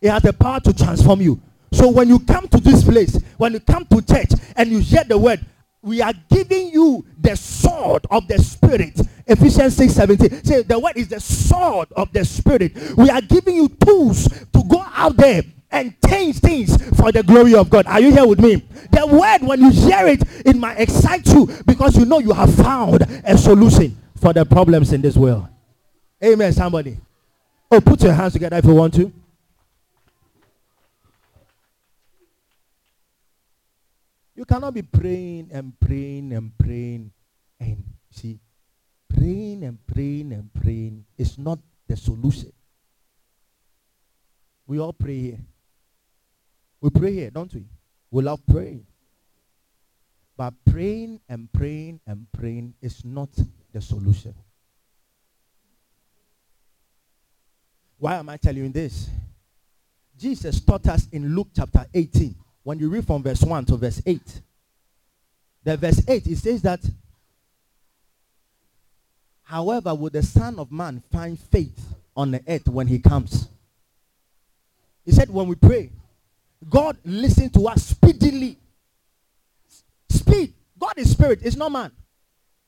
It has the power to transform you. So when you come to this place, when you come to church and you hear the word, we are giving you the sword of the spirit. Ephesians 6 17. Say the word is the sword of the spirit. We are giving you tools to go out there and change things for the glory of God. Are you here with me? The word, when you hear it, it might excite you because you know you have found a solution for the problems in this world. Amen, somebody. Oh, put your hands together if you want to. You cannot be praying and praying and praying and see, praying and praying and praying is not the solution. We all pray here. We pray here, don't we? We love praying. But praying and praying and praying is not the solution. Why am I telling you this? Jesus taught us in Luke chapter 18. When you read from verse 1 to verse 8. The verse 8, it says that, however, will the Son of Man find faith on the earth when he comes? He said, when we pray, God listen to us speedily. Speed. God is spirit. It's not man.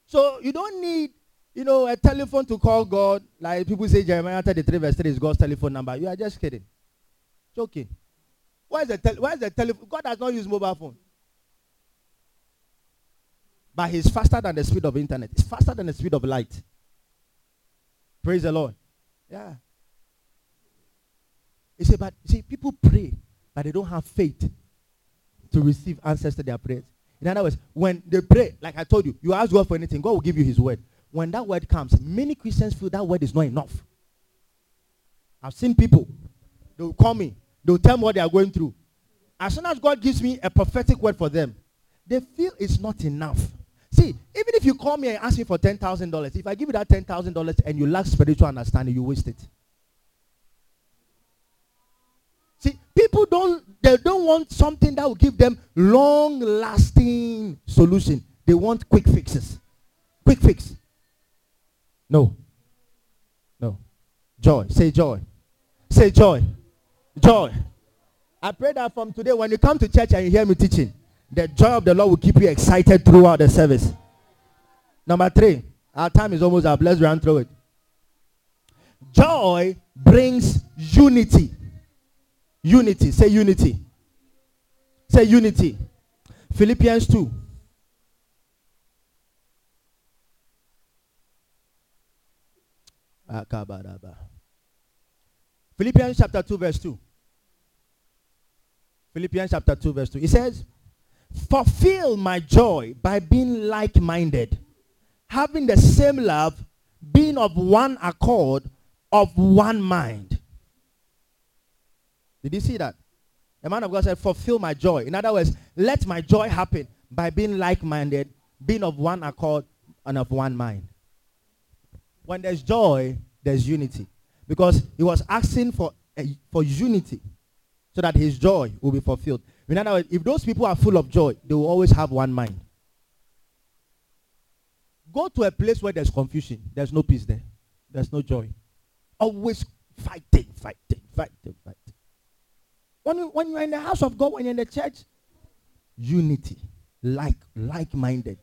So you don't need, you know, a telephone to call God. Like people say Jeremiah 33 verse 3 is God's telephone number. You are just kidding. Joking. Why is the, tel- why is the telephone? God does not use mobile phone. But he's faster than the speed of internet. It's faster than the speed of light. Praise the Lord. Yeah. He said, but see, people pray but they don't have faith to receive answers to their prayers. In other words, when they pray, like I told you, you ask God for anything, God will give you his word. When that word comes, many Christians feel that word is not enough. I've seen people, they'll call me, they'll tell me what they are going through. As soon as God gives me a prophetic word for them, they feel it's not enough. See, even if you call me and ask me for $10,000, if I give you that $10,000 and you lack spiritual understanding, you waste it. See, people don't they don't want something that will give them long lasting solution. They want quick fixes. Quick fix. No. No. Joy. Say joy. Say joy. Joy. I pray that from today, when you come to church and you hear me teaching, the joy of the Lord will keep you excited throughout the service. Number three, our time is almost up. Let's run through it. Joy brings unity. Unity. Say unity. Say unity. Philippians 2. Philippians chapter 2, verse 2. Philippians chapter 2, verse 2. It says, Fulfill my joy by being like minded, having the same love, being of one accord, of one mind. Did you see that? The man of God said, Fulfill my joy. In other words, let my joy happen by being like minded, being of one accord, and of one mind. When there's joy, there's unity. Because he was asking for, uh, for unity so that his joy will be fulfilled. In other words, if those people are full of joy, they will always have one mind. Go to a place where there's confusion. There's no peace there. There's no joy. Always fighting, fighting, fighting, fighting. When, you, when you're in the house of God, when you're in the church, unity, like, like-minded.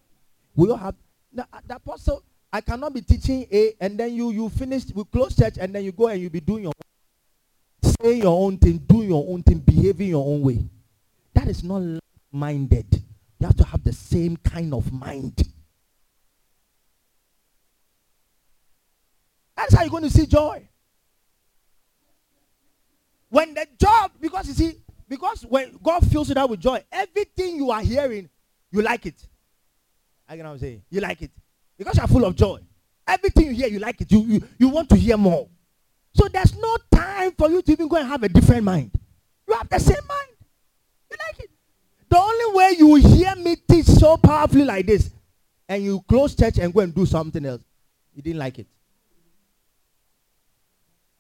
We all have, the, the apostle, I cannot be teaching A and then you, you finish, we close church and then you go and you be doing your saying your own thing, doing your own thing, behaving your own way. That is not minded. You have to have the same kind of mind. That's how you're going to see joy. When the job, because you see, because when God fills it out with joy, everything you are hearing, you like it. I can say, you like it. Because you're full of joy. Everything you hear, you like it. You, you, you want to hear more. So there's no time for you to even go and have a different mind. You have the same mind. You like it. The only way you hear me teach so powerfully like this, and you close church and go and do something else, you didn't like it.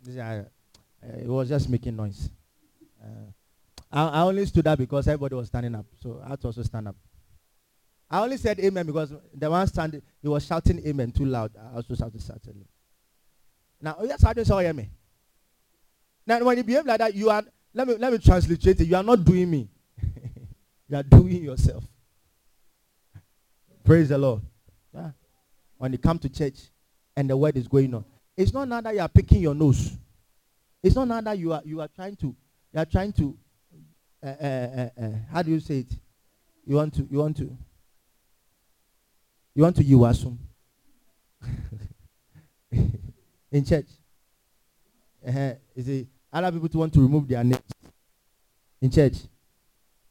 It was just making noise. Uh, I, I, only stood up because everybody was standing up, so I had to also stand up. I only said amen because the one standing, he was shouting amen too loud. I also shouted certainly. Now, yes, I just hear me. Now, when you behave like that, you are, let me, let me translate it. You are not doing me. [LAUGHS] you are doing yourself. Praise the Lord. Yeah. When you come to church and the word is going on. It's not now that you are picking your nose. It's not now that you are, you are trying to, you are trying to, uh, uh, uh, how do you say it? You want to, you want to, you want to you [LAUGHS] assume. In church. Uh-huh. You see, other people want to remove their names in church.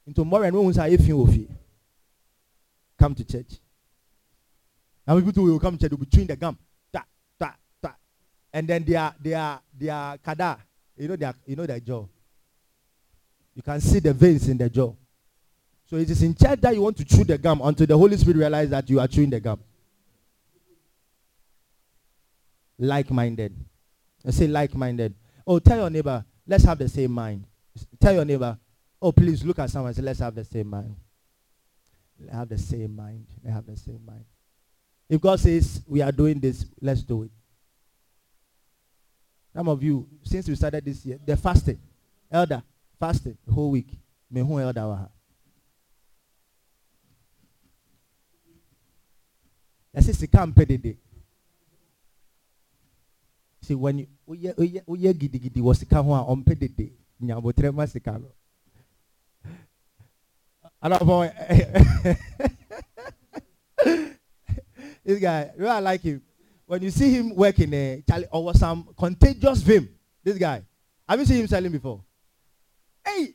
Into more and say if you come to church. And people will come to church, will be chewing the gum. Ta, ta, ta. And then they are they are they are kada. You know their you know their jaw. You can see the veins in the jaw. So it is in church that you want to chew the gum until the Holy Spirit realizes that you are chewing the gum. Like-minded. I say like-minded. Oh, tell your neighbor, let's have the same mind. Tell your neighbor, oh, please look at someone say, let's have the same mind. Let's have the same mind. Let's have the same mind. If God says we are doing this, let's do it. Some of you, since we started this year, they're fasting. Elder, fasting the whole week. Me who elder waha. wa. Ɛsɛ sika mpɛ when you woyɛ gidigidi wɔ sika ho a ɔmpɛ dede nyabotere ma sika no alafɔ eh, eh. [LAUGHS] this guy know I like him. When you see him working uh, Charlie or some contagious vim this guy. Have you seen him selling before? Hey!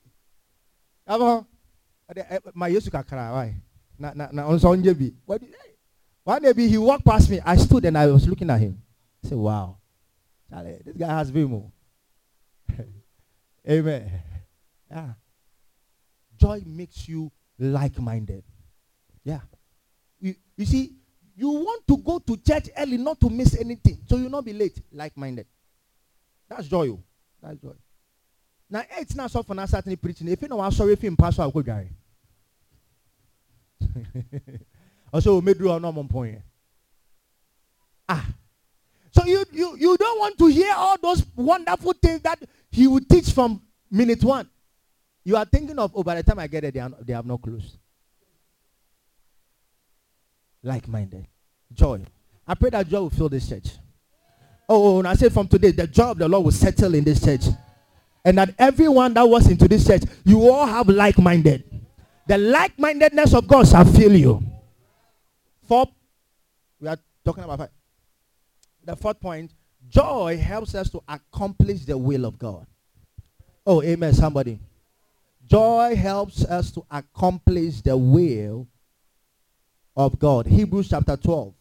Alafɔ my yesu kakra why? Na na na ɔnso ɔnye bi one day he walked past me. I stood and I was looking at him. I said wow. Charlie, this guy has vimo. [LAUGHS] Amen. Yeah. Joy makes you like-minded. Yeah. You, you see, you want to go to church early not to miss anything. So you'll not be late. Like-minded. That's joy. Oh. That's joy. Now, it's not so for now certainly preaching. If you know I'm sorry if you pass, I'll guy. [LAUGHS] Also, we made you a normal point. Ah. So you, you, you don't want to hear all those wonderful things that he will teach from minute one, you are thinking of, oh, by the time I get there, they, are, they have no closed. Like minded. Joy. I pray that joy will fill this church. Oh, oh, and I said from today, the joy of the Lord will settle in this church. And that everyone that was into this church, you all have like minded. The like mindedness of God shall fill you. Four, we are talking about five. The fourth point joy helps us to accomplish the will of God. Oh, amen, somebody. Joy helps us to accomplish the will of God. Hebrews chapter 12.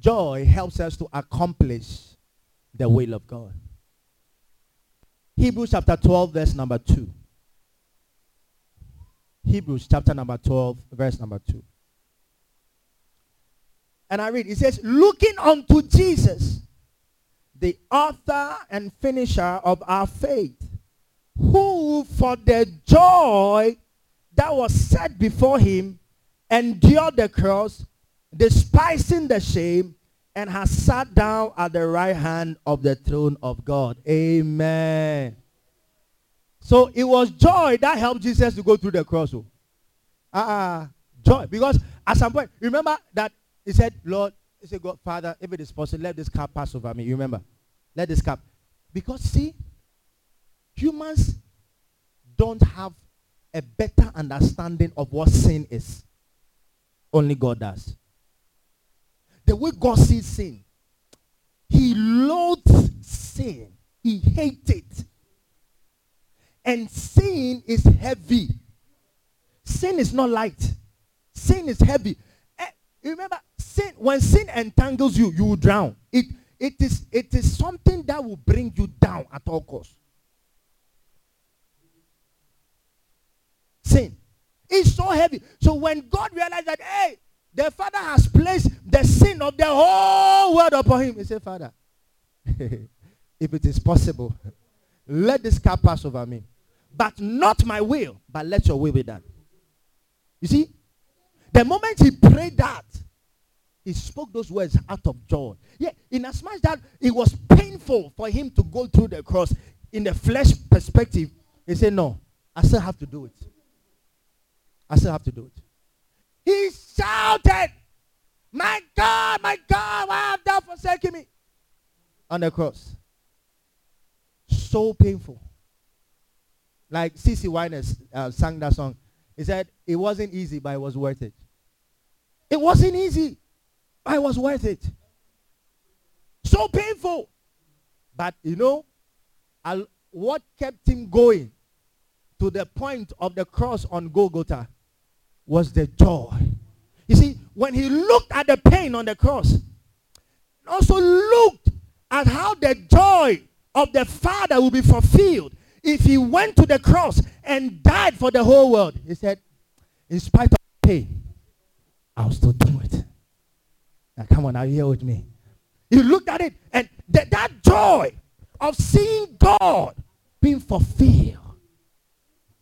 Joy helps us to accomplish the will of God. Hebrews chapter 12, verse number 2. Hebrews chapter number 12, verse number 2. And I read, it says, looking unto Jesus, the author and finisher of our faith, who for the joy that was set before him endured the cross, despising the shame, and has sat down at the right hand of the throne of God. Amen. So it was joy that helped Jesus to go through the cross. Oh. Ah, uh, joy. Because at some point, remember that he said, Lord, he said, God, Father, if it is possible, let this cup pass over me. You remember? Let this cup. Because see, humans don't have a better understanding of what sin is. Only God does. The way God sees sin, he loathes sin. He hates it. And sin is heavy. Sin is not light. Sin is heavy. Eh, remember, sin when sin entangles you, you will drown. It it is it is something that will bring you down at all costs. Sin is so heavy. So when God realized that, hey, the Father has placed the sin of the whole world upon him, he said, Father, [LAUGHS] if it is possible, let this cup pass over me. But not my will, but let your will be done. You see, the moment he prayed that, he spoke those words out of joy. Yeah, in as much that it was painful for him to go through the cross in the flesh perspective, he said, No, I still have to do it. I still have to do it. He shouted, My God, my God, why have thou forsaken me? On the cross. So painful. Like CeCe Winans uh, sang that song. He said, It wasn't easy, but it was worth it. It wasn't easy, it was worth it. So painful. But you know, I'll, what kept him going to the point of the cross on Golgotha was the joy. You see, when he looked at the pain on the cross, also looked at how the joy of the Father will be fulfilled if he went to the cross and died for the whole world. He said, in spite of pain, I'll still do it. Now come on, are you here with me? You looked at it and th- that joy of seeing God being fulfilled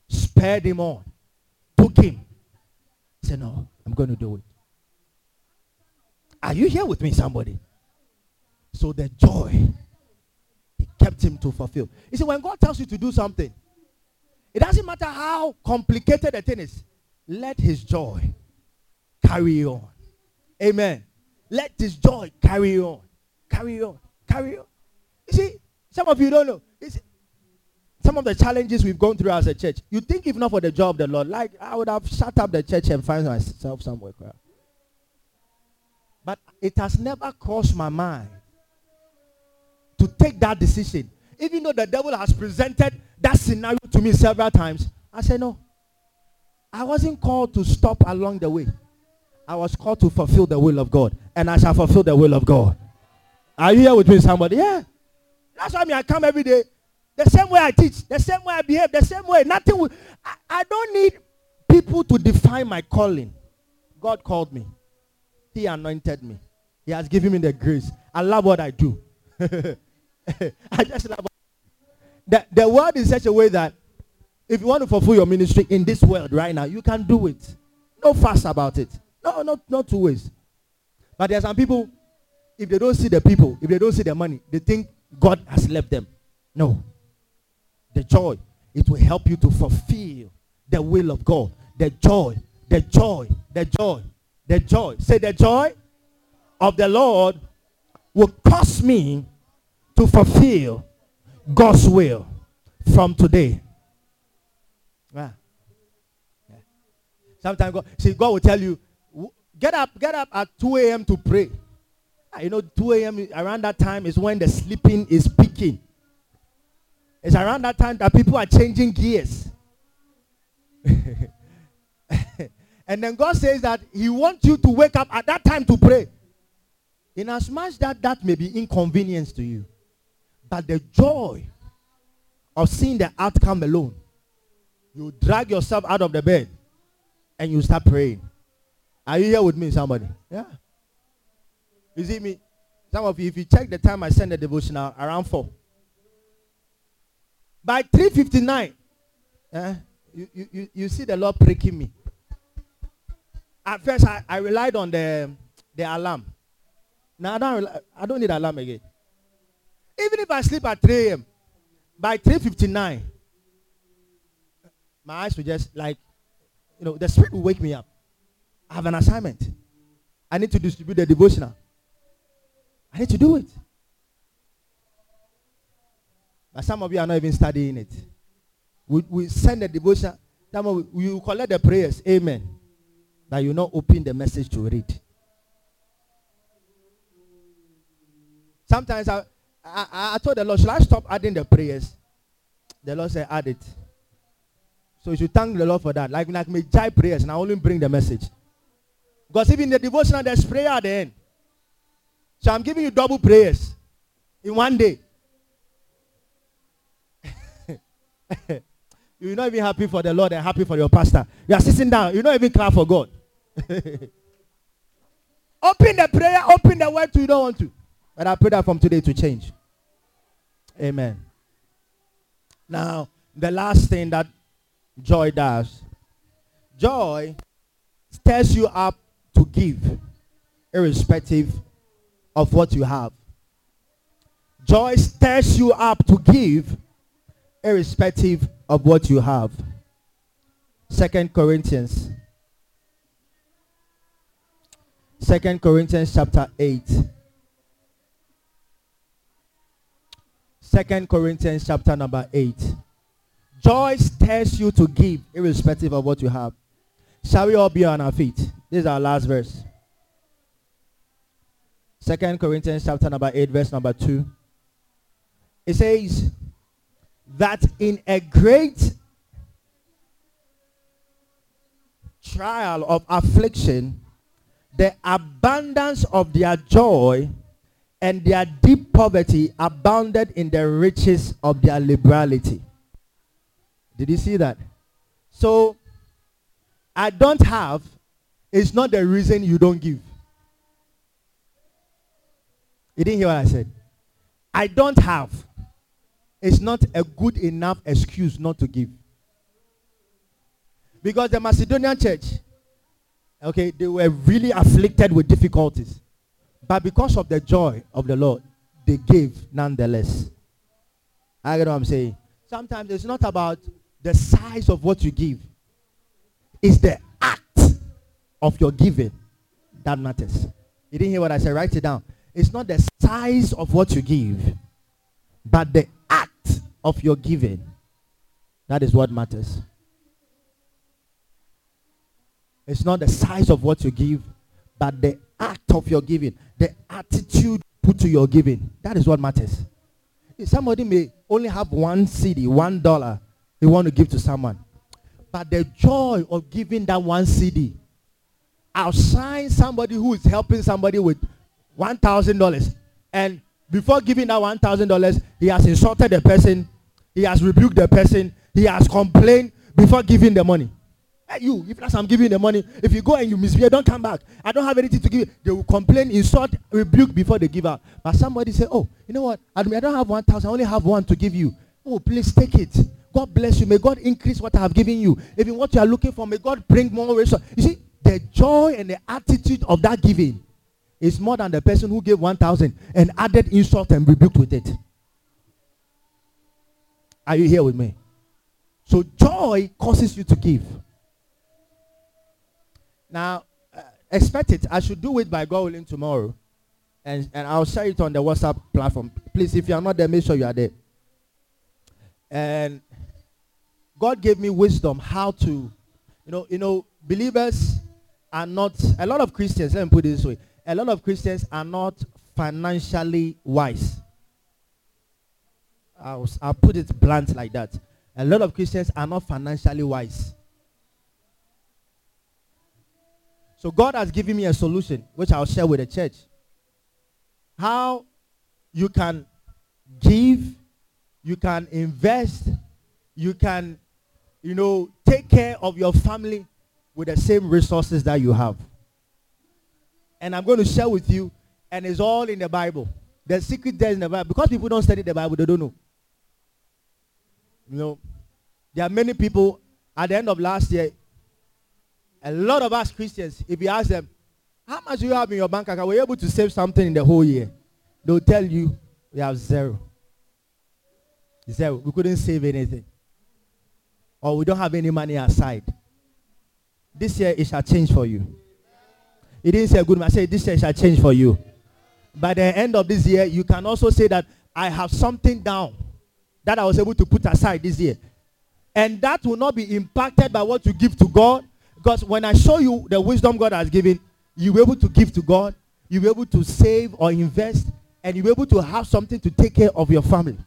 spared him on, took him. He said, no, I'm going to do it. Are you here with me, somebody? So the joy kept him to fulfill. You see, when God tells you to do something, it doesn't matter how complicated the thing is. Let his joy carry you on. Amen. Let this joy carry on. Carry on. Carry on. You see, some of you don't know. some of the challenges we've gone through as a church. You think if not for the joy of the Lord, like I would have shut up the church and find myself somewhere. But it has never crossed my mind to take that decision. Even though the devil has presented that scenario to me several times, I said, no. I wasn't called to stop along the way. I was called to fulfill the will of God. And I shall fulfill the will of God. Are you here with me, somebody? Yeah. That's why I, mean, I come every day. The same way I teach, the same way I behave, the same way. Nothing will, I, I don't need people to define my calling. God called me. He anointed me. He has given me the grace. I love what I do. [LAUGHS] I just love the, the world in such a way that if you want to fulfill your ministry in this world right now, you can do it. No fuss about it. No, not, not two ways. But there are some people, if they don't see the people, if they don't see the money, they think God has left them. No. The joy, it will help you to fulfill the will of God. The joy, the joy, the joy, the joy. Say the joy of the Lord will cause me to fulfill God's will from today. Ah. Yeah. Sometimes God, see, God will tell you, get up, get up at 2 a.m. to pray. Ah, you know, 2 a.m. around that time is when the sleeping is peaking. It's around that time that people are changing gears. [LAUGHS] and then God says that He wants you to wake up at that time to pray. In as much that that may be inconvenience to you, but the joy of seeing the outcome alone, you drag yourself out of the bed and you start praying. Are you here with me, somebody? Yeah. You see me? Some of you, if you check the time I send the devotional, around 4. By 3.59, eh, you, you, you see the Lord pricking me. At first, I, I relied on the, the alarm. Now, I don't, I don't need alarm again. Even if I sleep at 3 a.m., by 3.59, my eyes will just like, you know, the spirit will wake me up. I have an assignment. I need to distribute the devotional. I need to do it. But some of you are not even studying it. We, we send the devotion. Some we, you collect the prayers. Amen. That you not open the message to read. Sometimes I, I, I told the Lord, should I stop adding the prayers? The Lord said, add it. So you should thank the Lord for that. Like, like me jai prayers and I only bring the message. Because even the devotional, there's prayer at the end. So I'm giving you double prayers in one day. [LAUGHS] You're not even happy for the Lord and happy for your pastor. You are sitting down. You're not even clap for God. [LAUGHS] open the prayer, open the word to you don't want to. But I pray that from today to change. Amen. Now, the last thing that joy does joy stirs you up to give, irrespective of what you have. Joy stirs you up to give, irrespective of what you have. Second Corinthians. Second Corinthians chapter 8. Second Corinthians chapter number 8. Joy stirs you to give irrespective of what you have. Shall we all be on our feet? This is our last verse. Second Corinthians chapter number 8 verse number 2. It says, that in a great trial of affliction, the abundance of their joy and their deep poverty abounded in the riches of their liberality. Did you see that? So, I don't have is not the reason you don't give. You didn't hear what I said? I don't have is not a good enough excuse not to give. Because the Macedonian church, okay, they were really afflicted with difficulties. But because of the joy of the Lord, they gave nonetheless. I get what I'm saying. Sometimes it's not about the size of what you give. It's the act of your giving that matters. You didn't hear what I said? Write it down. It's not the size of what you give, but the act of your giving. That is what matters. It's not the size of what you give, but the act of your giving, the attitude put to your giving. That is what matters. If somebody may only have one cedi, one dollar, they want to give to someone. But the joy of giving that one cedi outside somebody who is helping somebody with $1,000 and before giving that one thousand dollars, he has insulted the person, he has rebuked the person, he has complained before giving the money. Hey, you, if that's I'm giving the money, if you go and you misbehave, don't come back. I don't have anything to give. You. They will complain, insult, rebuke before they give out. But somebody say, oh, you know what? I don't have one thousand. I only have one to give you. Oh, please take it. God bless you. May God increase what I have given you. Even what you are looking for, may God bring more resources. You see, the joy and the attitude of that giving is more than the person who gave 1,000 and added insult and rebuked with it. Are you here with me? So joy causes you to give. Now, uh, expect it. I should do it by God willing tomorrow. And, and I'll share it on the WhatsApp platform. Please, if you are not there, make sure you are there. And God gave me wisdom how to, you know, you know, believers are not, a lot of Christians, let me put it this way, a lot of Christians are not financially wise. I'll, I'll put it blunt like that. A lot of Christians are not financially wise. So God has given me a solution, which I'll share with the church. How you can give, you can invest, you can, you know, take care of your family with the same resources that you have. And I'm going to share with you, and it's all in the Bible. The secret there in the Bible. Because people don't study the Bible, they don't know. You know, there are many people at the end of last year, a lot of us Christians, if you ask them, how much do you have in your bank account? Were you able to save something in the whole year? They'll tell you, we have zero. Zero. We couldn't save anything. Or we don't have any money aside. This year it shall change for you. It didn't say good man. I said this year shall change for you. By the end of this year, you can also say that I have something down that I was able to put aside this year. And that will not be impacted by what you give to God. Because when I show you the wisdom God has given, you'll be able to give to God. You'll be able to save or invest. And you'll be able to have something to take care of your family.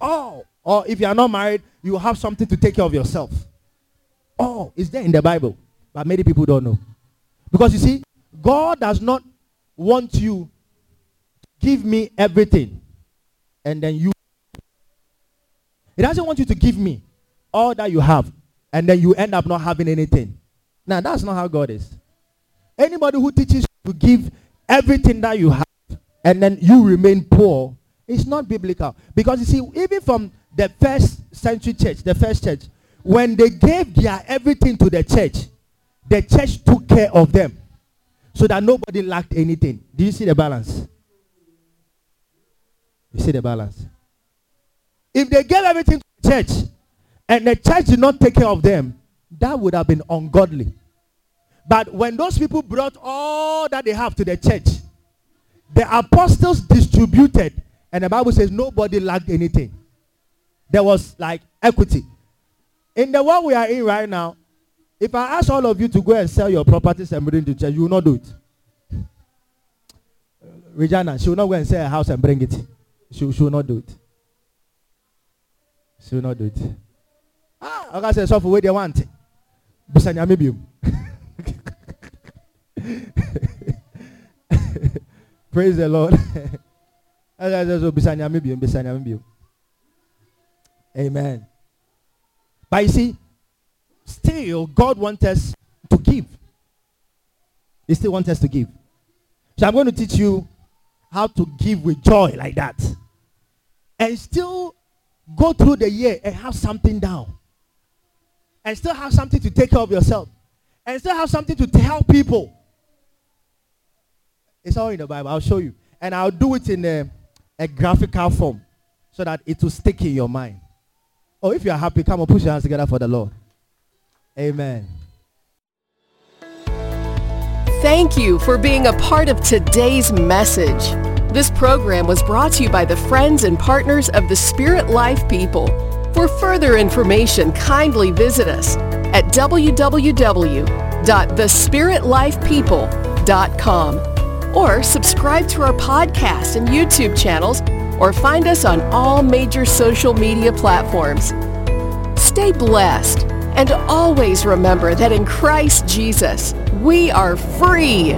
Oh, or if you are not married, you have something to take care of yourself. Oh, it's there in the Bible. But many people don't know. Because you see, God does not want you to give me everything and then you he doesn't want you to give me all that you have and then you end up not having anything. Now, that's not how God is. Anybody who teaches you to give everything that you have and then you remain poor is not biblical. Because you see, even from the first century church, the first church, when they gave their everything to the church, the church took care of them so that nobody lacked anything. Do you see the balance? You see the balance? If they gave everything to the church and the church did not take care of them, that would have been ungodly. But when those people brought all that they have to the church, the apostles distributed, and the Bible says nobody lacked anything. There was like equity. In the world we are in right now, if I ask all of you to go and sell your properties and bring it to church, you will not do it. Regina, she will not go and sell a house and bring it. She, she will not do it. She will not do it. Ah, okay, say, so for where they want it. [LAUGHS] Praise the Lord. [LAUGHS] Amen. But you see, still God wants us to give. He still wants us to give. So I'm going to teach you how to give with joy like that. And still go through the year and have something down. And still have something to take care of yourself. And still have something to tell people. It's all in the Bible. I'll show you. And I'll do it in a, a graphical form so that it will stick in your mind. Oh, if you are happy, come on, push your hands together for the Lord. Amen. Thank you for being a part of today's message. This program was brought to you by the friends and partners of the Spirit Life people. For further information, kindly visit us at www.thespiritlifepeople.com or subscribe to our podcast and YouTube channels or find us on all major social media platforms. Stay blessed and always remember that in Christ Jesus, we are free